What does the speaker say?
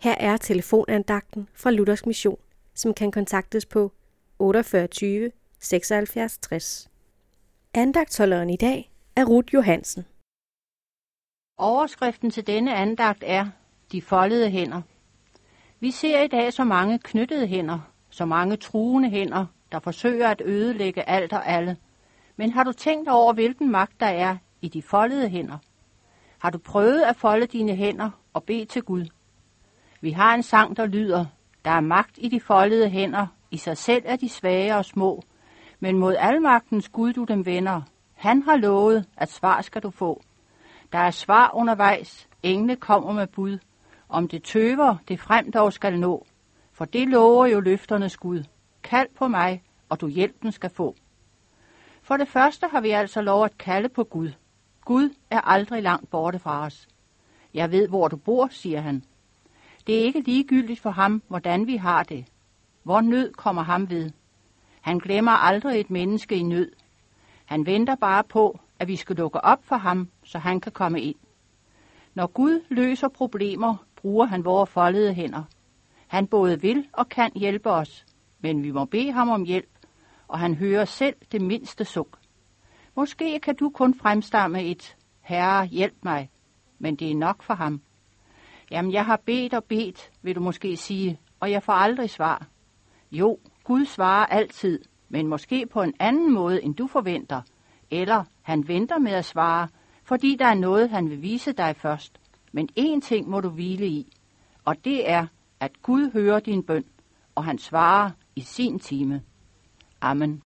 Her er telefonandagten fra Luthers Mission, som kan kontaktes på 48 76 60. Andagtholderen i dag er Ruth Johansen. Overskriften til denne andagt er De foldede hænder. Vi ser i dag så mange knyttede hænder, så mange truende hænder, der forsøger at ødelægge alt og alle. Men har du tænkt over, hvilken magt der er i de foldede hænder? Har du prøvet at folde dine hænder og bede til Gud? Vi har en sang, der lyder, der er magt i de foldede hænder, i sig selv er de svage og små, men mod almagtens Gud du dem vender. Han har lovet, at svar skal du få. Der er svar undervejs, engle kommer med bud. Om det tøver, det frem dog skal nå. For det lover jo løfternes Gud. Kald på mig, og du hjælpen skal få. For det første har vi altså lov at kalde på Gud. Gud er aldrig langt borte fra os. Jeg ved, hvor du bor, siger han. Det er ikke ligegyldigt for ham, hvordan vi har det. Hvor nød kommer ham ved. Han glemmer aldrig et menneske i nød. Han venter bare på, at vi skal lukke op for ham, så han kan komme ind. Når Gud løser problemer, bruger han vores foldede hænder. Han både vil og kan hjælpe os, men vi må bede ham om hjælp, og han hører selv det mindste suk. Måske kan du kun fremstamme et, Herre, hjælp mig, men det er nok for ham. Jamen, jeg har bedt og bedt, vil du måske sige, og jeg får aldrig svar. Jo, Gud svarer altid, men måske på en anden måde, end du forventer. Eller han venter med at svare, fordi der er noget, han vil vise dig først. Men én ting må du hvile i, og det er, at Gud hører din bøn, og han svarer i sin time. Amen.